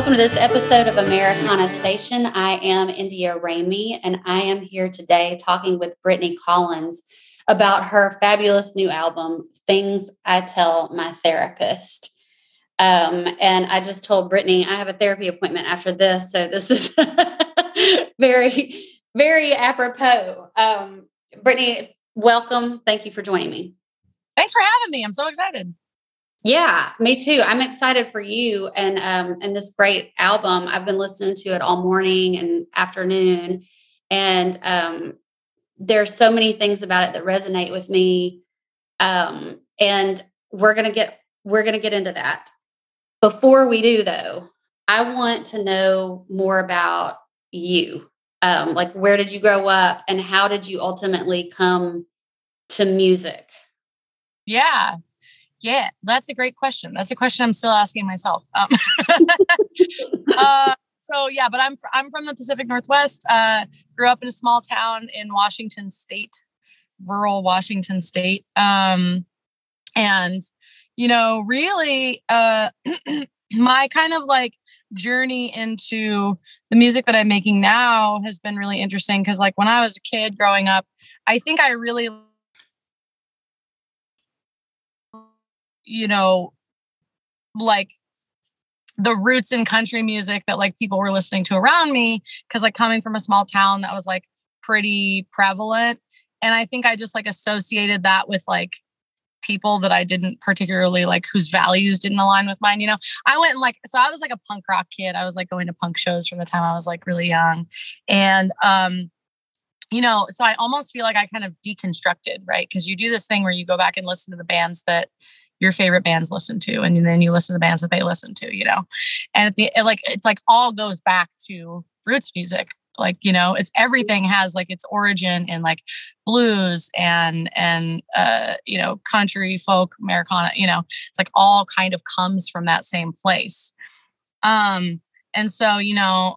Welcome to this episode of Americana Station. I am India Ramey, and I am here today talking with Brittany Collins about her fabulous new album, Things I Tell My Therapist. Um, and I just told Brittany I have a therapy appointment after this, so this is very, very apropos. Um, Brittany, welcome. Thank you for joining me. Thanks for having me. I'm so excited. Yeah, me too. I'm excited for you and um and this great album. I've been listening to it all morning and afternoon and um there's so many things about it that resonate with me. Um and we're going to get we're going to get into that. Before we do though, I want to know more about you. Um like where did you grow up and how did you ultimately come to music? Yeah. Yeah, that's a great question. That's a question I'm still asking myself. Um, uh, so yeah, but I'm fr- I'm from the Pacific Northwest. Uh, grew up in a small town in Washington State, rural Washington State, um, and you know, really, uh, my kind of like journey into the music that I'm making now has been really interesting because, like, when I was a kid growing up, I think I really you know, like the roots in country music that like people were listening to around me because like coming from a small town that was like pretty prevalent. And i think i just like associated that with like people that i didn't particularly like whose values didn't align with mine you know? I went like so i was like a punk rock kid. I was like going to punk shows from the time i was like really young. And um you know so i almost feel like i kind of deconstructed right? Because you do this thing where you go back and listen to the bands that your favorite bands listen to and then you listen to the bands that they listen to you know? And the like it's like all goes back to roots music. Like you know it's everything has like its origin in like blues and and uh you know country folk americana you know? It's like all kind of comes from that same place. Um and so you know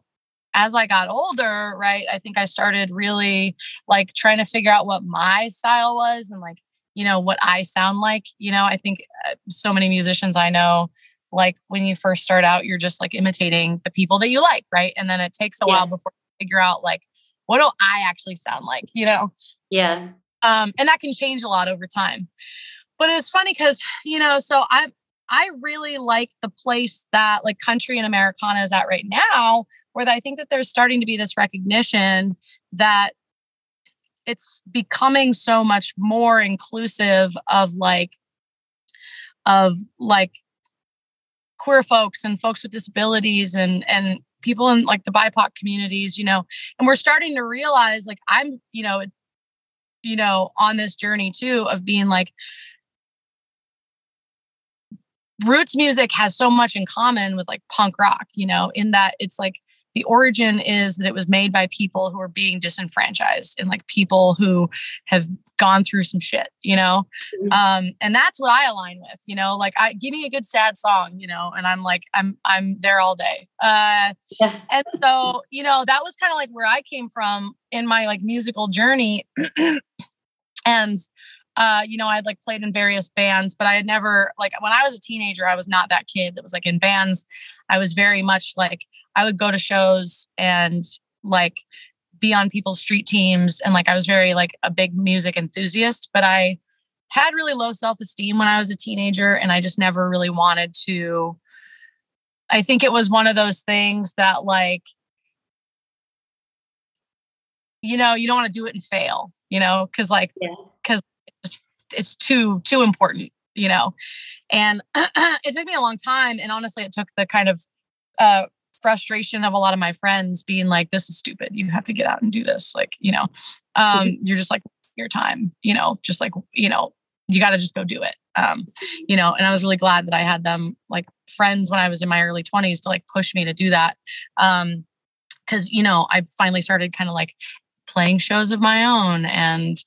as I got older, right, I think I started really like trying to figure out what my style was and like you know what i sound like you know i think uh, so many musicians i know like when you first start out you're just like imitating the people that you like right? And then it takes a yeah. while before you figure out like what do i actually sound like you know? Yeah. Um and that can change a lot over time. But it's funny because you know so i i really like the place that like country and americana is at right now where i think that there's starting to be this recognition that it's becoming so much more inclusive of like of like queer folks and folks with disabilities and and people in like the bipoc communities you know and we're starting to realize like i'm you know you know on this journey too of being like roots music has so much in common with like punk rock you know in that it's like the origin is that it was made by people who are being disenfranchised and like people who have gone through some shit, you know? Mm-hmm. Um, and that's what I align with, you know, like I give me a good sad song, you know, and I'm like, I'm I'm there all day. Uh yeah. and so, you know, that was kind of like where I came from in my like musical journey. and uh, you know, I had like played in various bands, but I had never like when I was a teenager, I was not that kid that was like in bands. I was very much like I would go to shows and like be on people's street teams and like I was very like a big music enthusiast, but I had really low self-esteem when I was a teenager and I just never really wanted to I think it was one of those things that like you know, you don't want to do it and fail, you know, cuz like yeah. cuz it's, it's too too important, you know. And it took me a long time and honestly it took the kind of uh frustration of a lot of my friends being like, this is stupid. You have to get out and do this. Like, you know, um, mm-hmm. you're just like your time, you know, just like, you know, you got to just go do it. Um, you know, and I was really glad that I had them like friends when I was in my early 20s to like push me to do that. Um, cause you know, I finally started kind of like playing shows of my own and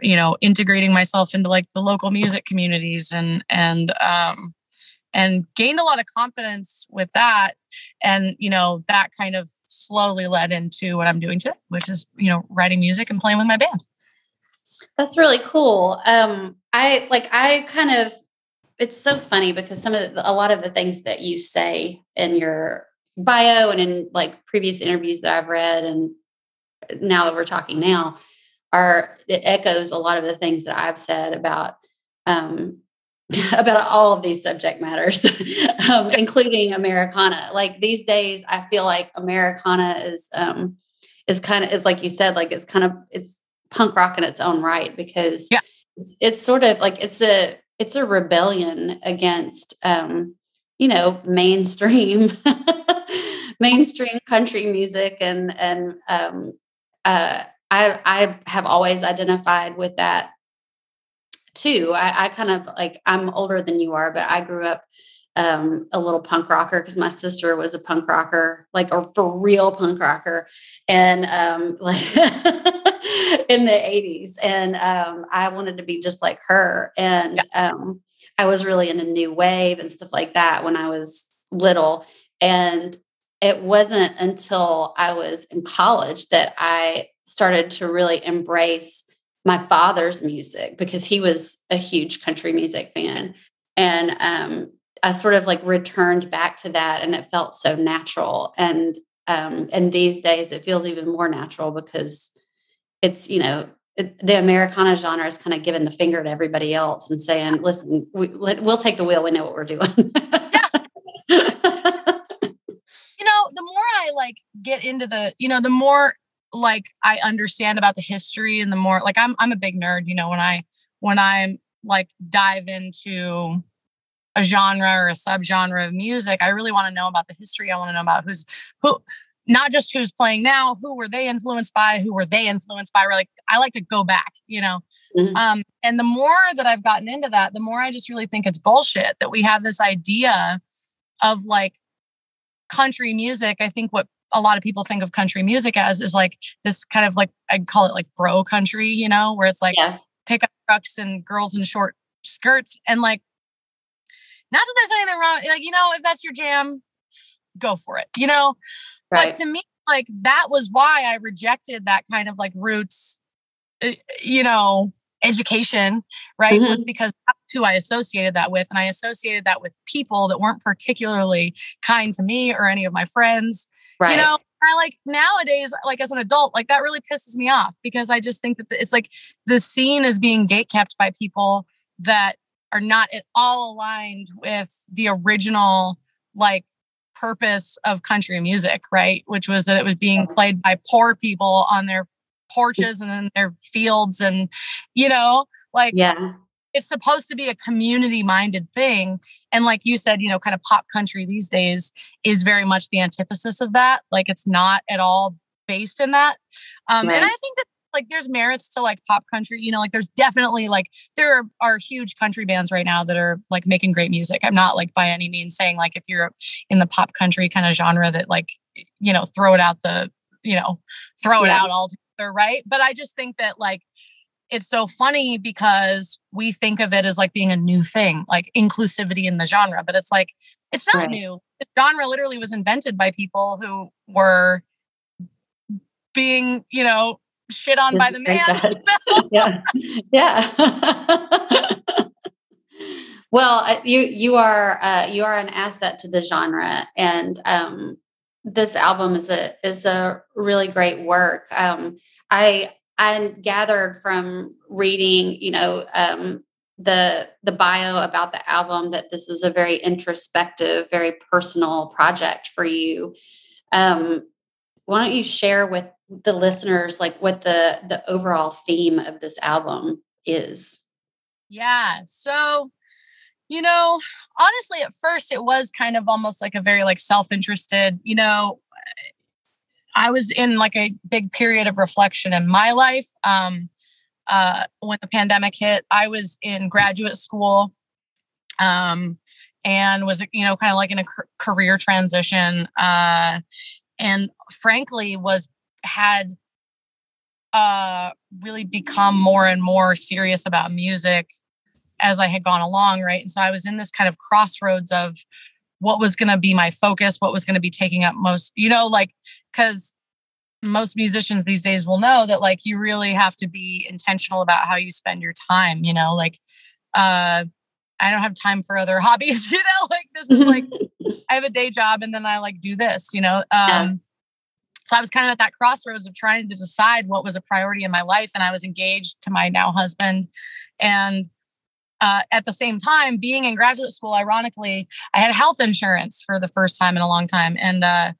you know integrating myself into like the local music communities and and um and gained a lot of confidence with that and you know that kind of slowly led into what i'm doing today which is you know writing music and playing with my band. That's really cool. Um i like i kind of it's so funny because some of the, a lot of the things that you say in your bio and in like previous interviews that I've read, and now that we're talking now, are it echoes a lot of the things that I've said about um, about all of these subject matters, um, including Americana. Like these days, I feel like Americana is um, is kind of is like you said, like it's kind of it's punk rock in its own right because yeah. it's, it's sort of like it's a it's a rebellion against um, you know mainstream mainstream country music and and um, uh, I I have always identified with that too. I, I kind of like I'm older than you are, but I grew up um, a little punk rocker because my sister was a punk rocker, like a for real punk rocker, and um, like in the '80s. And um, I wanted to be just like her. And yeah. um, I was really in a new wave and stuff like that when I was little. And it wasn't until I was in college that I started to really embrace my father's music because he was a huge country music fan. And um, I sort of like returned back to that and it felt so natural. And um, and these days it feels even more natural because it's, you know, it, the Americana genre is kind of giving the finger to everybody else and saying, listen, we, will take the wheel. We know what we're doing. you know, the more I like get into the, you know, the more like I understand about the history and the more like I'm I'm a big nerd, you know, when I when I'm like dive into a genre or a subgenre of music, I really want to know about the history. I want to know about who's who not just who's playing now, who were they influenced by, who were they influenced by? Like I like to go back, you know. Mm-hmm. Um, and the more that I've gotten into that, the more I just really think it's bullshit that we have this idea of like country music. I think what a lot of people think of country music as is like this kind of like I'd call it like bro country, you know, where it's like yeah. pickup trucks and girls in short skirts and like not that there's anything wrong like you know if that's your jam go for it you know right. but to me like that was why I rejected that kind of like roots uh, you know education right mm-hmm. was because that's who I associated that with and I associated that with people that weren't particularly kind to me or any of my friends Right. You know, I like nowadays, like as an adult, like that really pisses me off because I just think that it's like the scene is being gate kept by people that are not at all aligned with the original like purpose of country music, right? Which was that it was being played by poor people on their mm. porches and in their fields and you know, like yeah it's supposed to be a community minded thing. And like you said you know kind of pop country these days is very much the antithesis of that. Like it's not at all based in that. Um right. and i think that like there's merits to like pop country. You know like there's definitely like there are, are huge country bands right now that are like making great music. I'm not like by any means saying like if you're in the pop country kind of genre that like you know throw it out the you know throw yeah. it out altogether right? But i just think that like it's so funny because we think of it as like being a new thing, like inclusivity in the genre, but it's like it's not right. new. The genre literally was invented by people who were being, you know, shit on by the man. yeah. Yeah. well, uh, you you are uh, you are an asset to the genre, and um, this album is a is a really great work. Um, I I gathered from reading, you know, um, the the bio about the album that this was a very introspective, very personal project for you. Um, why don't you share with the listeners like what the the overall theme of this album is? Yeah. So, you know, honestly, at first it was kind of almost like a very like self-interested, you know, I was in like a big period of reflection in my life. Um, uh, when the pandemic hit, I was in graduate school um, and was, you know, kind of like in a career transition. Uh, and frankly, was had uh, really become more and more serious about music as I had gone along, right? And so I was in this kind of crossroads of what was going to be my focus, what was going to be taking up most, you know, like, because most musicians these days will know that like you really have to be intentional about how you spend your time, you know, like, uh, I don't have time for other hobbies, you know, like this is like I have a day job and then I like do this, you know. Um yeah. so I was kind of at that crossroads of trying to decide what was a priority in my life and I was engaged to my now husband and uh, at the same time, being in graduate school, ironically, I had health insurance for the first time in a long time, and uh,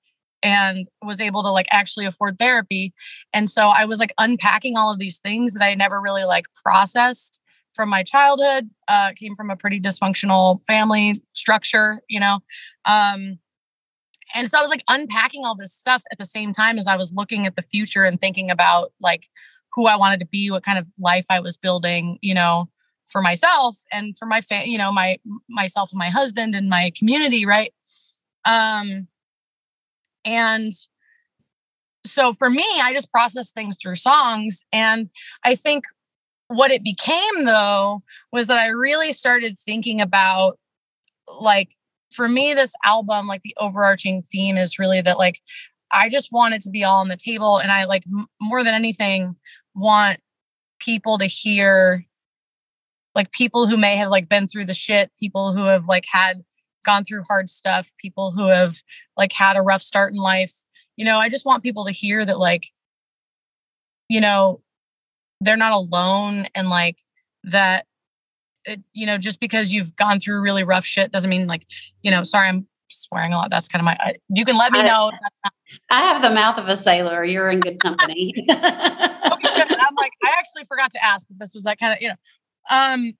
and was able to like actually afford therapy. And so I was like unpacking all of these things that I never really like processed from my childhood. Uh, came from a pretty dysfunctional family structure, you know. Um, and so I was like unpacking all this stuff at the same time as I was looking at the future and thinking about like who I wanted to be, what kind of life I was building, you know, for myself and for my fa- you know, my myself and my husband and my community, right? Um and so for me, I just process things through songs. And I think what it became though was that I really started thinking about like for me this album like the overarching theme is really that like I just want it to be all on the table and I like m- more than anything want people to hear like people who may have like been through the shit, people who have like had gone through hard stuff, people who have like had a rough start in life. You know, I just want people to hear that like you know, they're not alone and like that it, you know, just because you've gone through really rough shit doesn't mean like, you know, sorry, I'm swearing a lot. That's kind of my, I, you can let me know. I have the mouth of a sailor. You're in good company. okay, good. I'm like, I actually forgot to ask if this was that kind of, you know, um,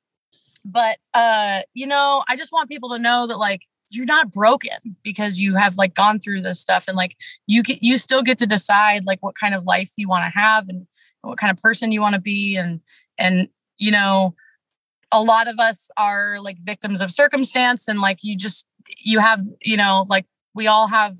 but uh, you know, I just want people to know that like you're not broken because you have like gone through this stuff and like you you still get to decide like what kind of life you want to have and what kind of person you want to be and and you know a lot of us are like victims of circumstance and like you just you have you know like we all have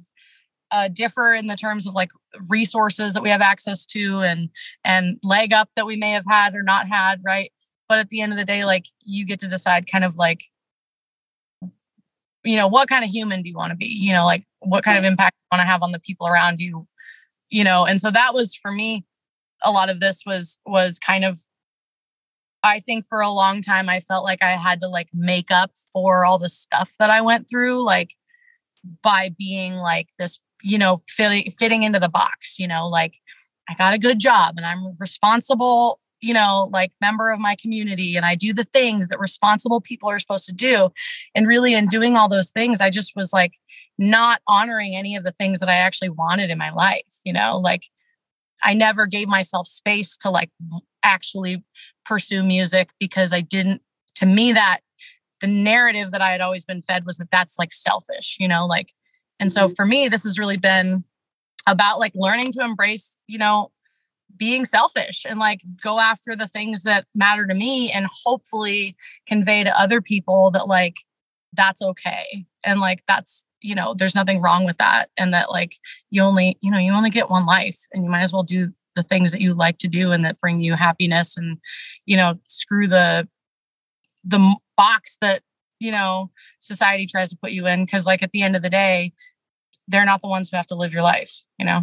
uh, differ in the terms of like resources that we have access to and and leg up that we may have had or not had right but at the end of the day like you get to decide kind of like you know what kind of human do you want to be? You know like what kind of impact you want to have on the people around you? You know and so that was for me a lot of this was was kind of I think for a long time I felt like I had to like make up for all the stuff that I went through like by being like this you know fitting fitting into the box you know like I got a good job and I'm responsible you know like member of my community and I do the things that responsible people are supposed to do. And really in doing all those things I just was like not honoring any of the things that I actually wanted in my life you know? Like I never gave myself space to like actually pursue music because I didn't, to me, that the narrative that I had always been fed was that that's like selfish, you know, like, and so mm-hmm. for me, this has really been about like learning to embrace, you know, being selfish and like go after the things that matter to me and hopefully convey to other people that like that's okay. And like that's you know there's nothing wrong with that. And that like you only you know you only get one life and you might as well do the things that you like to do and that bring you happiness and you know screw the the box that you know society tries to put you in. Because like at the end of the day they're not the ones who have to live your life you know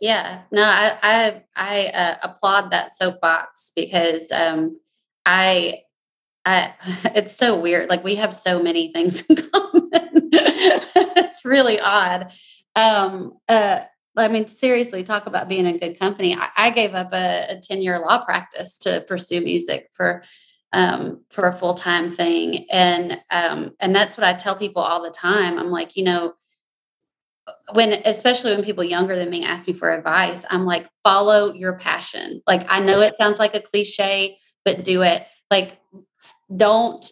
yeah no i i i uh, applaud that soapbox because um i I, it's so weird. Like we have so many things in common. it's really odd. Um, uh, I mean, seriously, talk about being in good company. I, I gave up a, a 10 year law practice to pursue music for, um, for a full time thing. And, um, and that's what I tell people all the time. I'm like, you know, when, especially when people younger than me ask me for advice, I'm like, follow your passion. Like, I know it sounds like a cliche, but do it. Like, don't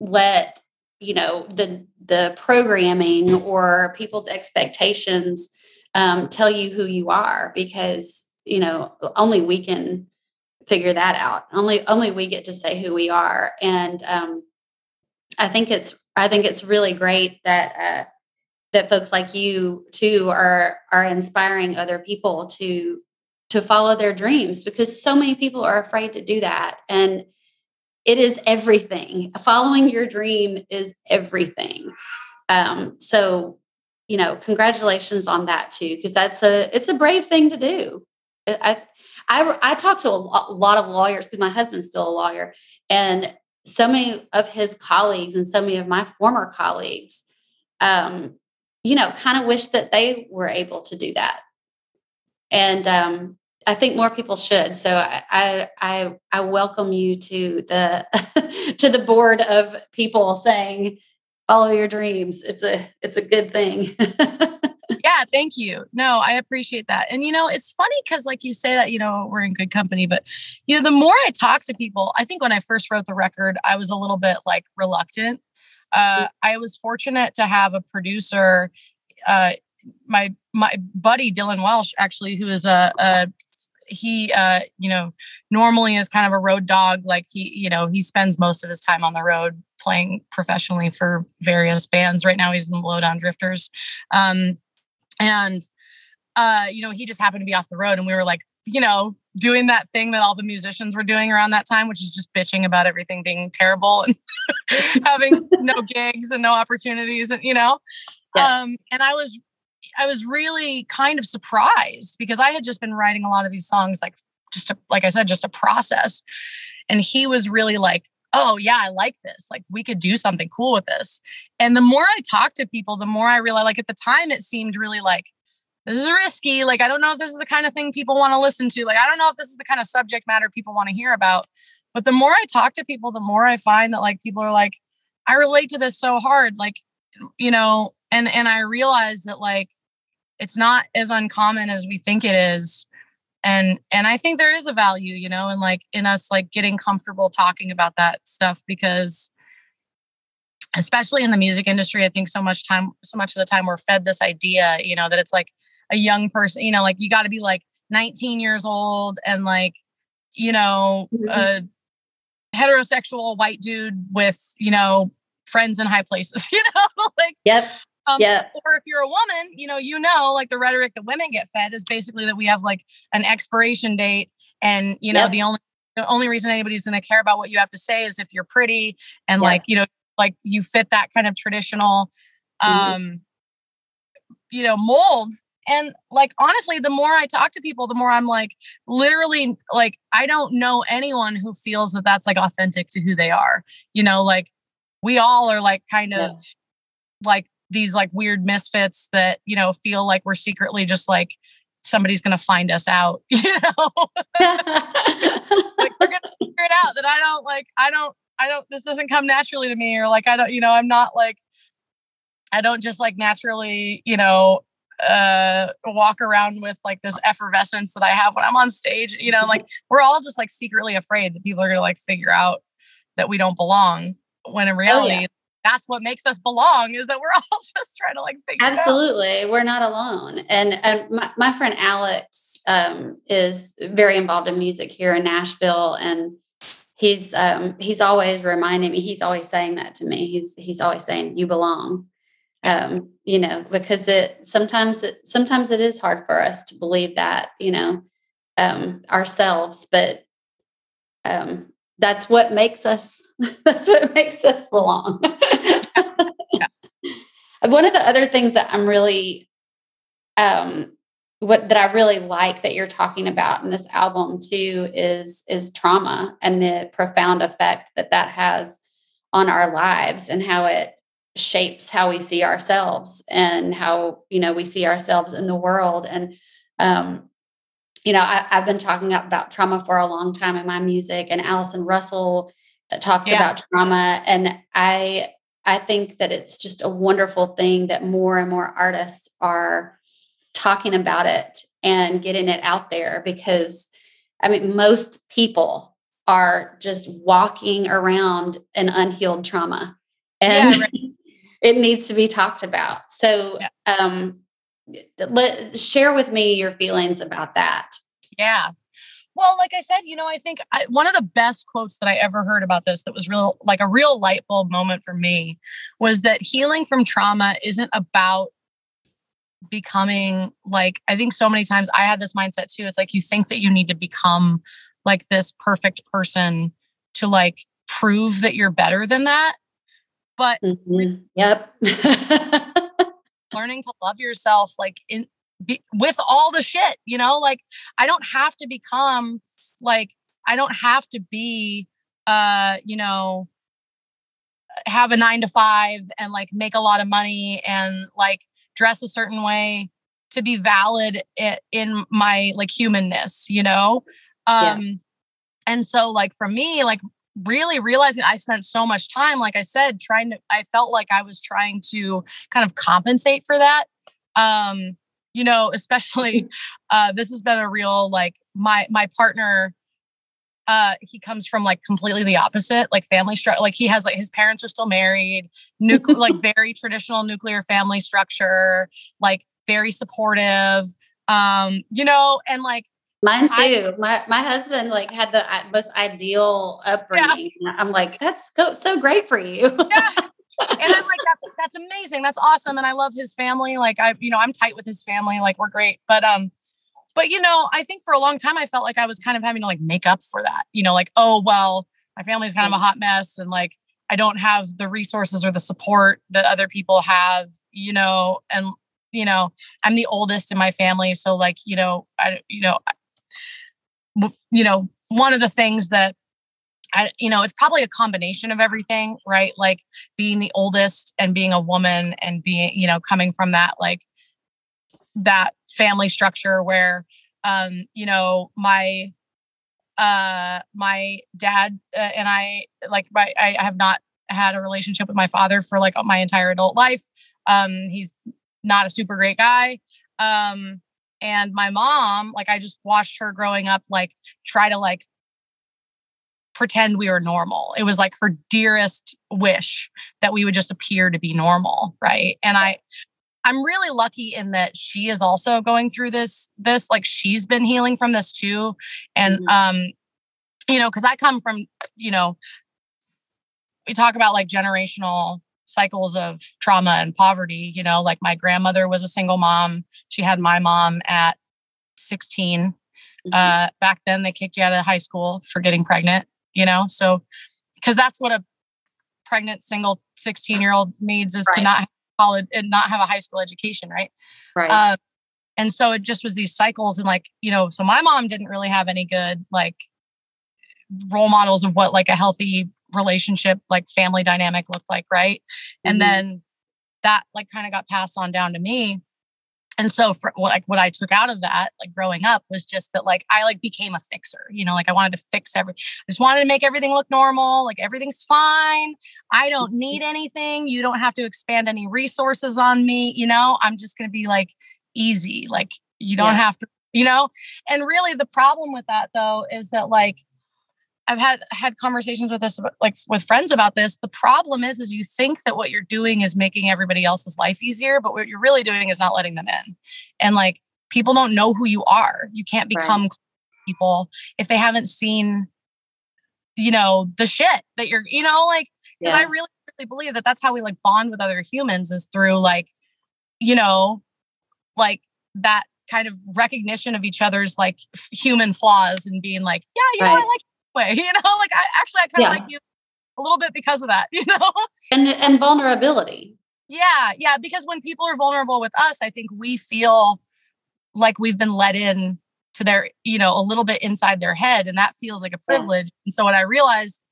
let you know the the programming or people's expectations um, tell you who you are because you know only we can figure that out only only we get to say who we are and um, i think it's i think it's really great that uh, that folks like you too are are inspiring other people to to follow their dreams because so many people are afraid to do that and it is everything. Following your dream is everything. Um, so, you know, congratulations on that too, because that's a it's a brave thing to do. I I, I talk to a lot of lawyers because my husband's still a lawyer, and so many of his colleagues and so many of my former colleagues um, you know, kind of wish that they were able to do that. And um, I think more people should. So I, I, I welcome you to the to the board of people saying, "Follow your dreams." It's a it's a good thing. yeah, thank you. No, I appreciate that. And you know, it's funny because like you say that, you know, we're in good company, but you know, the more I talk to people, I think when I first wrote the record, I was a little bit like reluctant. Uh, I was fortunate to have a producer, uh, my my buddy Dylan Welsh, actually, who is a, a he uh you know normally is kind of a road dog like he you know he spends most of his time on the road playing professionally for various bands. Right now he's in the lowdown drifters. Um and uh you know he just happened to be off the road and we were like you know doing that thing that all the musicians were doing around that time which is just bitching about everything being terrible and having no gigs and no opportunities and you know yeah. um and i was I was really kind of surprised because I had just been writing a lot of these songs, like just to, like I said, just a process. And he was really like, oh, yeah, I like this. Like we could do something cool with this. And the more I talked to people, the more I realized, like at the time, it seemed really like, this is risky. Like, I don't know if this is the kind of thing people want to listen to. Like, I don't know if this is the kind of subject matter people want to hear about. But the more I talk to people, the more I find that like people are like, I relate to this so hard. Like, you know, and and I realize that like it's not as uncommon as we think it is and and i think there is a value you know and like in us like getting comfortable talking about that stuff because especially in the music industry i think so much time so much of the time we're fed this idea you know that it's like a young person you know like you got to be like 19 years old and like you know mm-hmm. a heterosexual white dude with you know friends in high places you know like yep um, yeah. Or if you're a woman, you know, you know, like the rhetoric that women get fed is basically that we have like an expiration date, and you know, yep. the only the only reason anybody's going to care about what you have to say is if you're pretty and like you know, like you fit that kind of traditional, mm-hmm. um, you know, mold. And like honestly, the more I talk to people, the more I'm like, literally, like I don't know anyone who feels that that's like authentic to who they are. You know, like we all are like kind of like these like weird misfits that you know feel like we're secretly just like somebody's gonna find us out you know like we're gonna figure it out that i don't like i don't i don't this doesn't come naturally to me or like i don't you know i'm not like i don't just like naturally you know uh walk around with like this effervescence that i have when i'm on stage you know like we're all just like secretly afraid that people are gonna like figure out that we don't belong when in reality oh, yeah. that's what makes us belong is that we're all just trying to like figure absolutely we're not alone and and my, my friend alex um, is very involved in music here in nashville and he's um, he's always reminding me he's always saying that to me. He's he's always saying you belong. Um, you know because it sometimes it sometimes it is hard for us to believe that you know um, ourselves but um, that's what makes us that's what makes us belong. Yeah. one of the other things that i'm really um what that i really like that you're talking about in this album too is is trauma and the profound effect that that has on our lives and how it shapes how we see ourselves and how you know we see ourselves in the world and um you know, I, have been talking about trauma for a long time in my music, and Allison Russell uh, talks yeah. about trauma, and I I think that it's just a wonderful thing that more and more artists are talking about it and getting it out there because I mean most people are just walking around an unhealed trauma and yeah, right. it needs to be talked about. So yeah. um let share with me your feelings about that. Yeah. Well, like I said, you know, I think I, one of the best quotes that I ever heard about this that was real, like a real light bulb moment for me was that healing from trauma isn't about becoming like, I think so many times I had this mindset too. It's like you think that you need to become like this perfect person to like prove that you're better than that. But mm-hmm. yep. learning to love yourself like in be, with all the shit, you know, like I don't have to become like I don't have to be uh, you know, have a nine to five and like make a lot of money and like dress a certain way to be valid in my like humanness, you know? Um, yeah. and so like for me, like really realizing I spent so much time, like I said, trying to, I felt like I was trying to kind of compensate for that. Um, you know, especially uh, this has been a real like my my partner uh he comes from like completely the opposite like family structure like he has like his parents are still married nuclear like very traditional nuclear family structure like very supportive um you know and like Mine too. I, my my husband like had the most ideal upbringing. Yeah. I'm like, that's so, so great for you. yeah. And I'm like, that's, that's amazing. That's awesome. And I love his family. Like I, you know, I'm tight with his family. Like we're great. But um, but you know, I think for a long time I felt like I was kind of having to like make up for that. You know, like, oh well, my family's kind of a mm. hot mess and like I don't have the resources or the support that other people have, you know, and you know, I'm the oldest in my family. So like, you know, I you know, you know, one of the things that I, you know, it's probably a combination of everything, right? Like being the oldest and being a woman and being, you know, coming from that like that family structure where, um, you know, my uh my dad uh, and I like my I have not had a relationship with my father for like my entire adult life. Um, he's not a super great guy. Um, and my mom like i just watched her growing up like try to like pretend we were normal it was like her dearest wish that we would just appear to be normal right and i i'm really lucky in that she is also going through this this like she's been healing from this too and mm-hmm. um you know because i come from you know we talk about like generational cycles of trauma and poverty. You know, like my grandmother was a single mom. She had my mom at 16. Mm-hmm. Uh, back then, they kicked you out of high school for getting pregnant, you know? So, because that's what a pregnant single 16 year old needs is right. to not have college and not have a high school education, right? Right. Uh, and so it just was these cycles and like you know so my mom didn't really have any good like role models of what like a healthy relationship like family dynamic looked like right mm-hmm. and then that like kind of got passed on down to me and so for like what i took out of that like growing up was just that like i like became a fixer you know like i wanted to fix every I just wanted to make everything look normal like everything's fine. I don't need anything. You don't have to expand any resources on me you know? I'm just going to be like easy like you don't yeah. have to you know? And really the problem with that though is that like I've had had conversations with this like with friends about this. The problem is is you think that what you're doing is making everybody else's life easier, but what you're really doing is not letting them in. And like people don't know who you are. You can't become right. people if they haven't seen you know the shit that you're you know like because yeah. I really really believe that that's how we like bond with other humans is through like you know like that kind of recognition of each other's like human flaws and being like yeah you know I like way, you know, like I actually I kind of yeah. like you a little bit because of that, you know? And and vulnerability. Yeah, yeah. Because when people are vulnerable with us, I think we feel like we've been let in to their, you know, a little bit inside their head. And that feels like a privilege. Yeah. And so when I realized,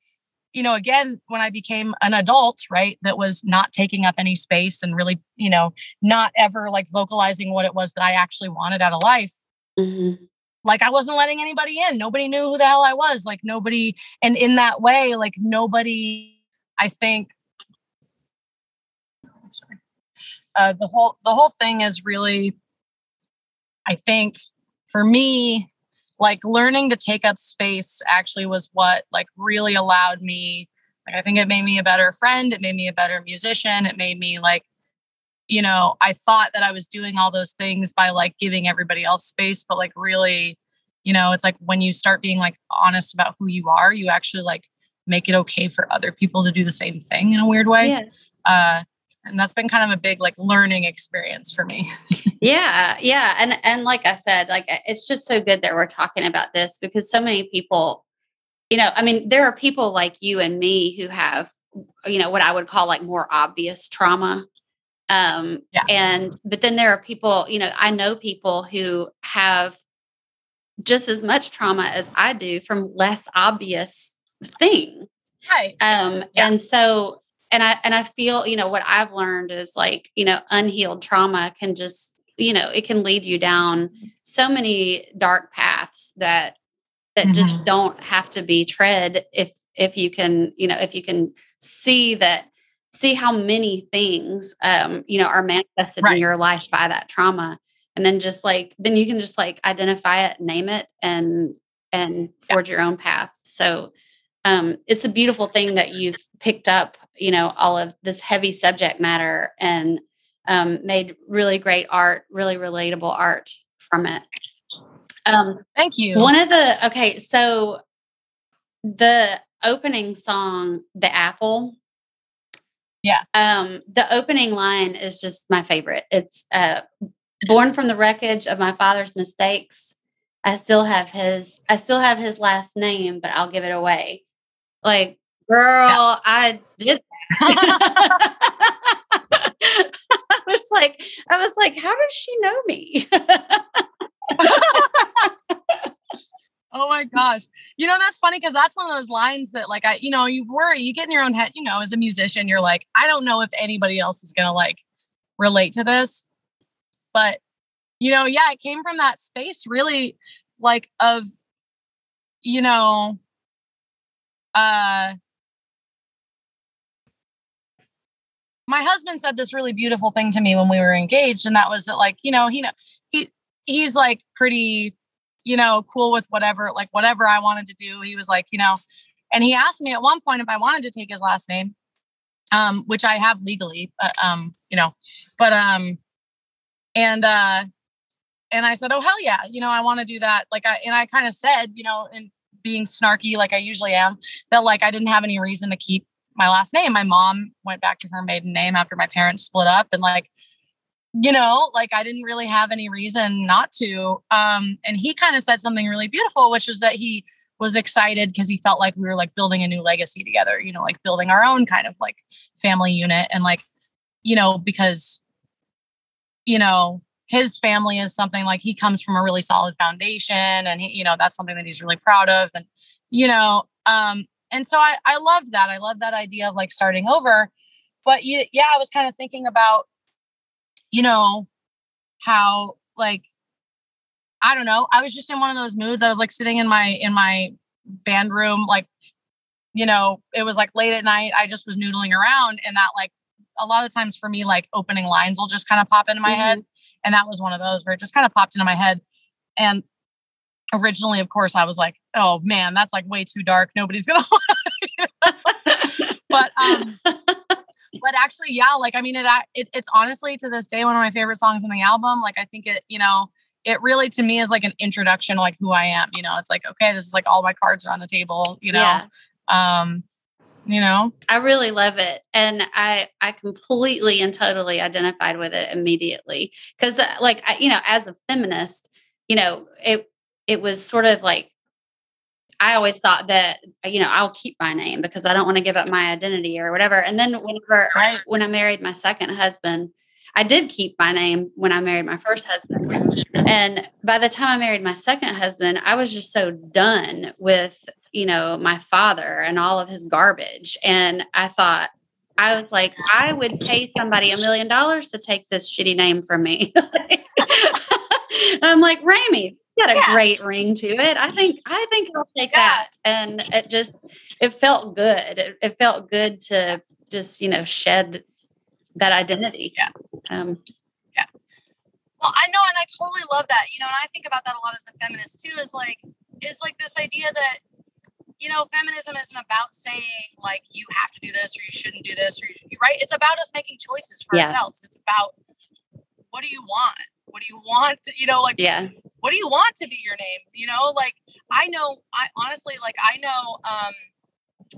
you know, again, when I became an adult, right, that was not taking up any space and really, you know, not ever like vocalizing what it was that I actually wanted out of life. Mm-hmm like I wasn't letting anybody in. Nobody knew who the hell I was. Like nobody, and in that way, like nobody, I think, sorry, uh, the whole the whole thing is really, I think, for me, like learning to take up space actually was what like really allowed me. Like I think it made me a better friend. It made me a better musician. It made me like you know, I thought that I was doing all those things by like giving everybody else space, but like really, you know, it's like when you start being like honest about who you are, you actually like make it okay for other people to do the same thing in a weird way. Yeah. Uh, and that's been kind of a big like learning experience for me. yeah, yeah, and and like I said, like it's just so good that we're talking about this because so many people, you know, I mean, there are people like you and me who have, you know, what I would call like more obvious trauma um, yeah. And, but then there are people, you know, I know people who have just as much trauma as I do from less obvious things. Right. Um, yeah. And so, and I and I feel, you know, what I've learned is like, you know, unhealed trauma can just, you know, it can lead you down so many dark paths that that mm-hmm. just don't have to be tread if if you can, you know, if you can see that see how many things um, you know, are manifested right. in your life by that trauma. And then just like then you can just like identify it, name it, and and forge yeah. your own path. So um, it's a beautiful thing that you've picked up, you know, all of this heavy subject matter and um, made really great art, really relatable art from it. Um, Thank you. One of the okay, so the opening song, "The Apple." Yeah. Um, the opening line is just my favorite. It's uh, born from the wreckage of my father's mistakes. I still have his I still have his last name, but I'll give it away. Like, girl, yeah. I did I was like, I was like, how does she know me? oh my gosh. You know, that's funny because that's one of those lines that like I, you know, you worry, you get in your own head, you know, as a musician, you're like, I don't know if anybody else is gonna like relate to this. But you know, yeah, it came from that space really like of, you know, uh my husband said this really beautiful thing to me when we were engaged and that was that like you know he know he he's like pretty you know cool with whatever like whatever i wanted to do he was like you know and he asked me at one point if i wanted to take his last name um which i have legally uh, um you know but um and uh and i said oh hell yeah you know i want to do that like i and i kind of said you know and being snarky like I usually am, that like I didn't have any reason to keep my last name. My mom went back to her maiden name after my parents split up and like you know, like I didn't really have any reason not to. Um and he kind of said something really beautiful which was that he was excited because he felt like we were like building a new legacy together, you know, like building our own kind of like family unit and like you know because you know his family is something like he comes from a really solid foundation and he, you know that's something that he's really proud of and you know um and so i i loved that i love that idea of like starting over but yeah, yeah i was kind of thinking about you know how like i don't know i was just in one of those moods i was like sitting in my in my band room like you know it was like late at night i just was noodling around and that like a lot of times for me like opening lines will just kind of pop into my mm-hmm. head and that was one of those where it just kind of popped into my head. And originally, of course, I was like, oh man, that's like way too dark. Nobody's gonna but um but actually, yeah, like I mean it, it it's honestly to this day one of my favorite songs on the album. Like I think it, you know, it really to me is like an introduction like who I am. You know, it's like, okay, this is like all my cards are on the table, you know. Yeah. Um you know i really love it and i i completely and totally identified with it immediately because uh, like I, you know as a feminist you know it it was sort of like i always thought that you know i'll keep my name because i don't want to give up my identity or whatever and then whenever when i married my second husband I did keep my name when I married my first husband. And by the time I married my second husband, I was just so done with you know, my father and all of his garbage. And I thought, I was like, I would pay somebody a million dollars to take this shitty name from me. I'm like, Ramey, got a yeah. great ring to it. I think I think I'll take yeah. that. And it just it felt good. It, it, felt good to just, you know, shed that identity. Yeah. Um yeah. Well, I know and I totally love that. You know, and I think about that a lot as a feminist too, is like is like this idea that you know, feminism isn't about saying like you have to do this or you shouldn't do this or you, right. It's about us making choices for yeah. ourselves. It's about what do you want? What do you want? To, you know, like yeah. What do you want to be your name? You know, like I know. I honestly like I know. um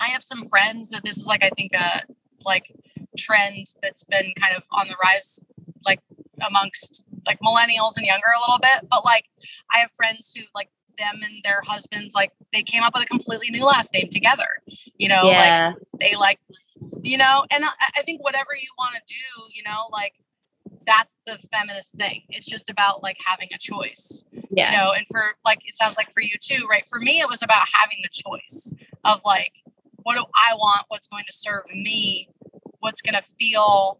I have some friends that this is like I think a like trend that's been kind of on the rise, like amongst like millennials and younger a little bit. But like I have friends who like them and their husbands like they came up with a completely new last name together you know yeah. like they like you know and I, I think whatever you want to do you know like that's the feminist thing it's just about like having a choice yeah you know and for like it sounds like for you too right for me it was about having the choice of like what do i want what's going to serve me what's going to feel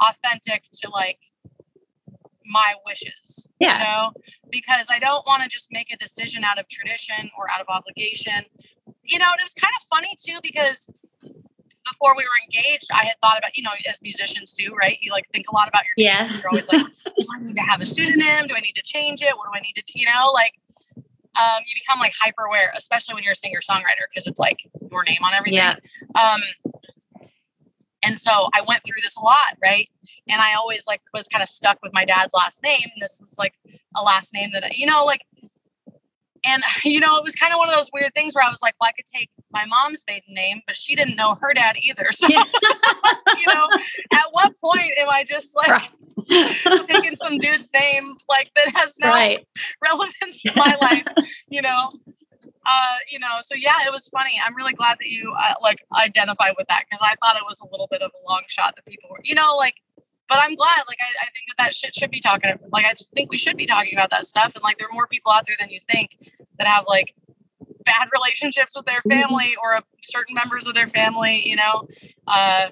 authentic to like my wishes. Yeah. You know, because I don't want to just make a decision out of tradition or out of obligation. You know, it was kind of funny too because before we were engaged, I had thought about, you know, as musicians do, right? You like think a lot about your yeah. You're always like, do I need to have a pseudonym? Do I need to change it? What do I need to do? You know, like um, you become like hyper aware, especially when you're a singer songwriter, because it's like your name on everything. Yeah. Um, and so I went through this a lot, right? And I always like was kind of stuck with my dad's last name, and this is like a last name that I, you know, like, and you know, it was kind of one of those weird things where I was like, well, I could take my mom's maiden name, but she didn't know her dad either. So, Yeah. you know, at what point am I just like Right. taking some dude's name like that has no right. relevance to my life? You know, uh, you know, so yeah, it was funny. I'm really glad that you uh, like identify with that because I thought it was a little bit of a long shot that people were, you know, like. But I'm glad. Like, I, I think that that shit should be talking. Like, I think we should be talking about that stuff. And like, there are more people out there than you think that have like bad relationships with their family or a, certain members of their family. You know, uh,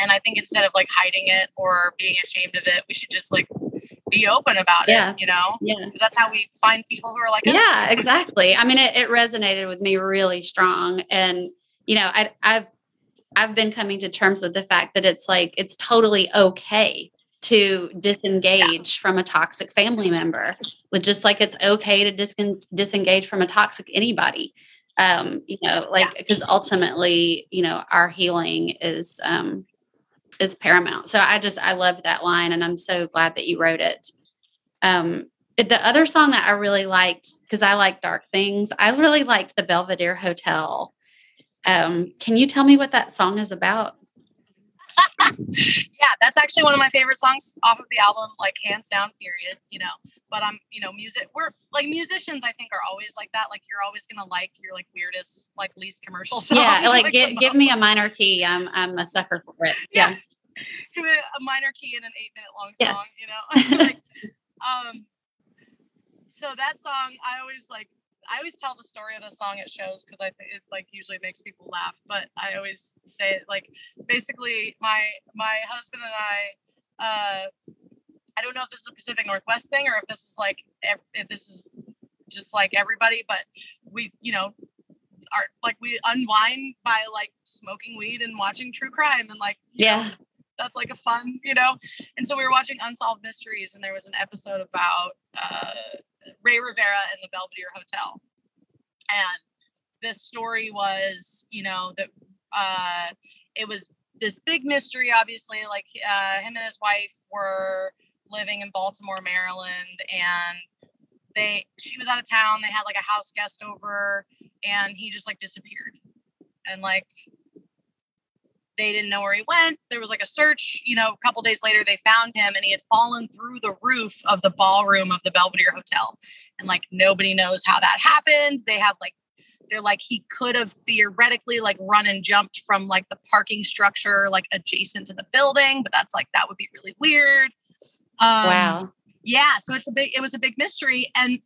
and I think instead of like hiding it or being ashamed of it, we should just like be open about Yeah. it. You know, Yeah. because that's how we find people who are like us. Yeah, exactly. I mean, it, it resonated with me really strong, and you know, I, I've I've been coming to terms with the fact that it's like it's totally okay to disengage from a toxic family member, with just like it's okay to dis- disengage from a toxic anybody. Um, you know, like because ultimately, you know, our healing is um, is paramount. So I just I love that line, and I'm so glad that you wrote it. Um, the other song that I really liked because I like dark things. I really liked the Belvedere Hotel. Um, can you tell me what that song is about? Yeah, that's actually one of my favorite songs off of the album, like hands down, period. You know, but I'm, you know, music. We're like musicians. I think are always like that. Like you're always gonna like your like weirdest, like least commercial song. Yeah, like give, give me a minor key. I'm I'm a sucker for it. Yeah, it a minor key in an eight minute long Yeah. song. You know, like, um. So that song, I always like. I always tell the story of the song at shows because I think it like usually makes people laugh. But I always say it like basically my my husband and I. Uh, I don't know if this is a Pacific Northwest thing or if this is like if this is just like everybody, but we you know are like we unwind by like smoking weed and watching true crime and like you know, yeah, that's like a fun, you know. And so we were watching Unsolved Mysteries, and there was an episode about uh, Ray Rivera and the Belvedere Hotel, and this story was, you know, that uh, it was this big mystery. Obviously, like uh, him and his wife were living in Baltimore, Maryland, and they she was out of town. They had like a house guest over, and he just like disappeared, and like they didn't know where he went. There was like a search, you know, a couple days later they found him and he had fallen through the roof of the ballroom of the Belvedere Hotel. And like nobody knows how that happened. They have like they're like he could have theoretically like run and jumped from like the parking structure like adjacent to the building, but that's like that would be really weird. Um, wow. yeah so it's a big it was a big mystery and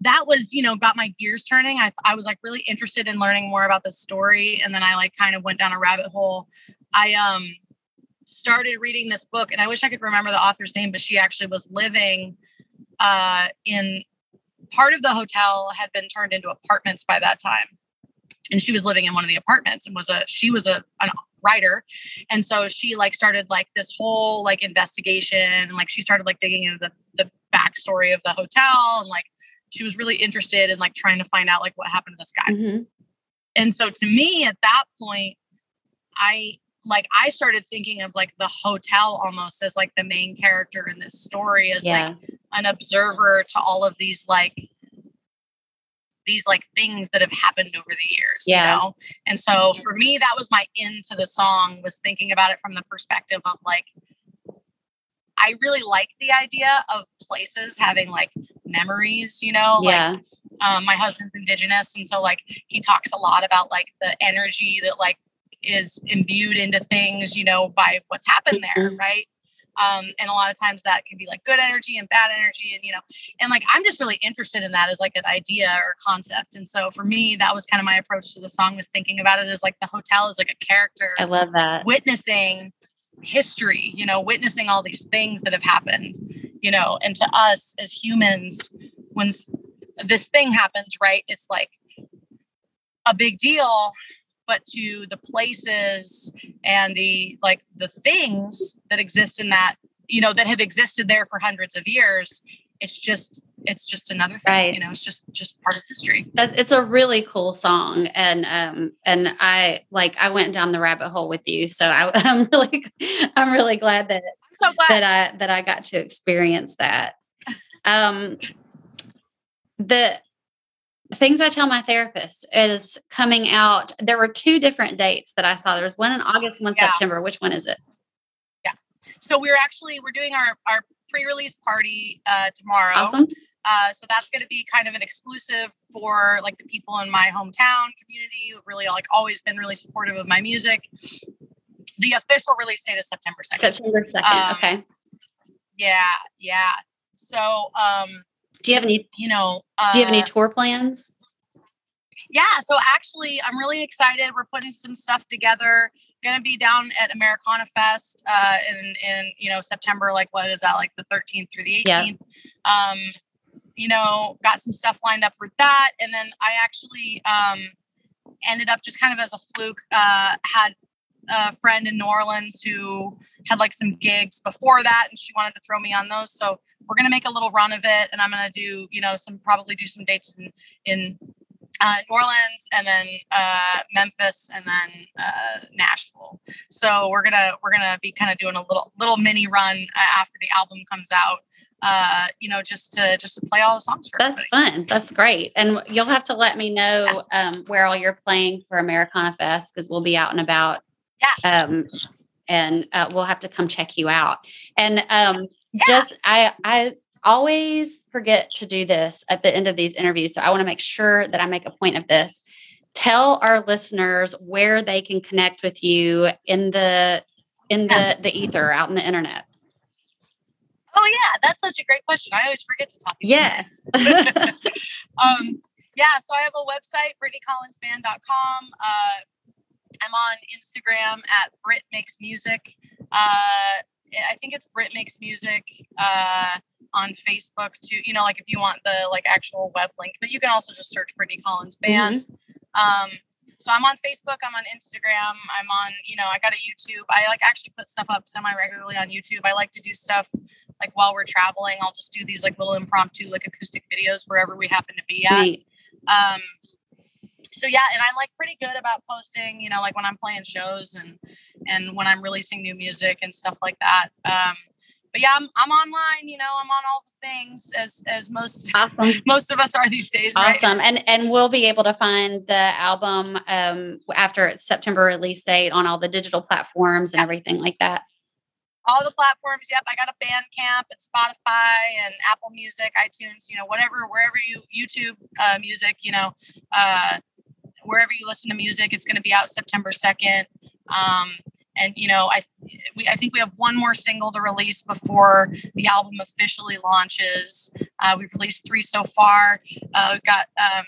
that was you know got my gears turning. I, I was like really interested in learning more about the story and then i like kind of went down a rabbit hole. I um started reading this book and i wish i could remember the author's name but she actually was living uh in part of the hotel had been turned into apartments by that time. And she was living in one of the apartments and was a she was a an writer. And so she like started like this whole like investigation and like she started like digging into the the backstory of the hotel and like she was really interested in like trying to find out like what happened to this guy Mhm. and so to me at that point i like i started thinking of like the hotel almost as like the main character in this story as Yeah. like an observer to all of these like these like things that have happened over the years Yeah. you know and so for me that was my into the song was thinking about it from the perspective of like i really like the idea of places having like memories you know like yeah. um, my husband's indigenous and so like he talks a lot about like the energy that like is imbued into things you know by what's happened there Mhm. right Um, and a lot of times that can be like good energy and bad energy. And, you know, and like I'm just really interested in that as like an idea or concept. And so for me, that was kind of my approach to the song was thinking about it as like the hotel is like a character. I love that. Witnessing history, you know, witnessing all these things that have happened, you know, and to us as humans, when this thing happens, right, it's like a big deal but to the places and the like the things that exist in that you know that have existed there for hundreds of years it's just it's just another thing right. you know it's just just part of history it's a really cool song and um and i like i went down the rabbit hole with you so I, i'm really i'm really glad that so glad. that i that i got to experience that um the things I tell my therapist is coming out. There were two different dates that I saw. There was one in August, one yeah. September. Which one is it? Yeah. So we're actually we're doing our our pre-release party uh, tomorrow. Awesome. Uh, so that's going to be kind of an exclusive for like the people in my hometown community who've really like always been really supportive of my music. The official release date is September 2nd. September 2nd. Um, okay. Yeah. Yeah. So, um, do you have any, you know, uh, do you have any tour plans? Yeah, so actually, I'm really excited. We're putting some stuff together. Going to be down at Americana Fest uh, in in you know September. Like what is that? Like the 13th through the 18th. Yeah. Um, you know, got some stuff lined up for that, and then I actually um, ended up just kind of as a fluke uh, had a friend in New Orleans who had like some gigs before that and she wanted to throw me on those. So we're gonna make a little run of it and I'm gonna do, you know, some probably do some dates in in uh, New Orleans and then uh, Memphis and then uh, Nashville. So we're gonna we're gonna be kind of doing a little little mini run uh, after the album comes out. Uh, you know, just to just to play all the songs for. That's everybody. fun. That's great. And you'll have to let me know um, where all you're playing for Americana Fest because we'll be out and about yeah. Um, and uh, we'll have to come check you out. And um, yeah. just I I always forget to do this at the end of these interviews, so I want to make sure that I make a point of this. Tell our listeners where they can connect with you in the in the the ether out in the internet. Oh yeah, that's such a great question. I always forget to talk. Yes. um, yeah, so I have a website, BrittanyCollinsBand.com. Uh, I'm on Instagram at Brit Makes Music. Uh, I think it's Brit Makes Music uh, on Facebook too. You know, like if you want the like actual web link, but you can also just search Brittany Collins Band. Mm-hmm. Um, so I'm on Facebook. I'm on Instagram. I'm on, you know, I got a YouTube. I like actually put stuff up semi regularly on YouTube. I like to do stuff like while we're traveling. I'll just do these like little impromptu like acoustic videos wherever we happen to be at. Um, so yeah, and I'm like pretty good about posting, you know, like when I'm playing shows and and when I'm releasing new music and stuff like that. Um, but yeah, I'm, I'm online. You know, I'm on all the things as as most awesome. most of us are these days. Awesome, right? and and we'll be able to find the album um, after its September release date on all the digital platforms and everything like that. All the platforms. Yep, I got a Bandcamp and Spotify and Apple Music, iTunes. You know, whatever, wherever you YouTube uh, music. You know, uh, wherever you listen to music. It's going to be out September 2nd. Um, and you know, I we, I think we have one more single to release before the album officially launches. Uh, we've released three so far. Uh, we've got um,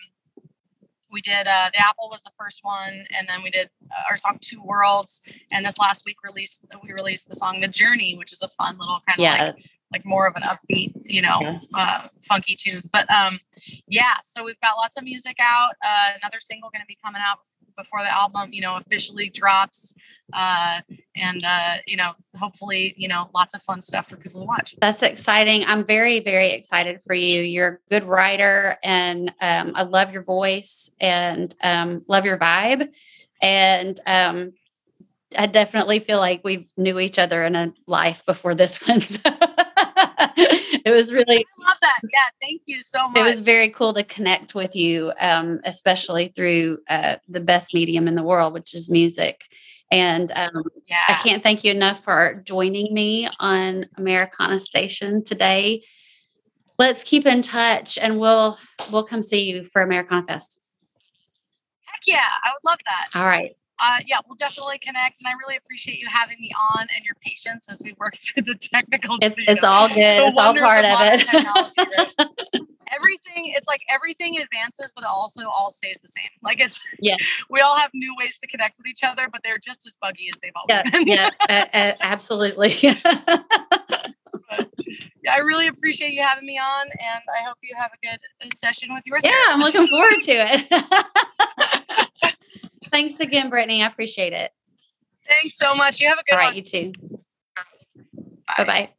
we did uh, the apple was the first one and then we did uh, our song two worlds and this last week released we released the song the journey which is a fun little kind of yeah. like like more of an upbeat you know yeah. uh, funky tune. But um yeah so we've got lots of music out. Uh, another single going to be coming out before the album you know officially drops. Uh and uh you know hopefully you know lots of fun stuff for people to watch. That's exciting. I'm very very excited for you. You're a good writer and um, i love your voice and um, love your vibe. And um, I definitely feel like we knew each other in a life before this one. So it was really I love that. Yeah, thank you so much. It was very cool to connect with you, um, especially through uh, the best medium in the world, which is music. And um, yeah. I can't thank you enough for joining me on Americana Station today. Let's keep in touch, and we'll we'll come see you for Americana Fest. Heck yeah, I would love that. All right. Uh, yeah, we'll definitely connect. And I really appreciate you having me on and your patience as we work through the technical. It's, it's all good. It's all part of, of it. everything, it's like everything advances, but it also all stays the same. Like it's, yeah, we all have new ways to connect with each other, but they're just as buggy as they've always yeah, been. yeah, uh, absolutely. yeah, I really appreciate you having me on, and I hope you have a good uh, session with your. Yeah, therapist. I'm looking forward to it. Thanks again, Brittany. I appreciate it. Thanks so much. You have a good All right, one. you too. Bye bye.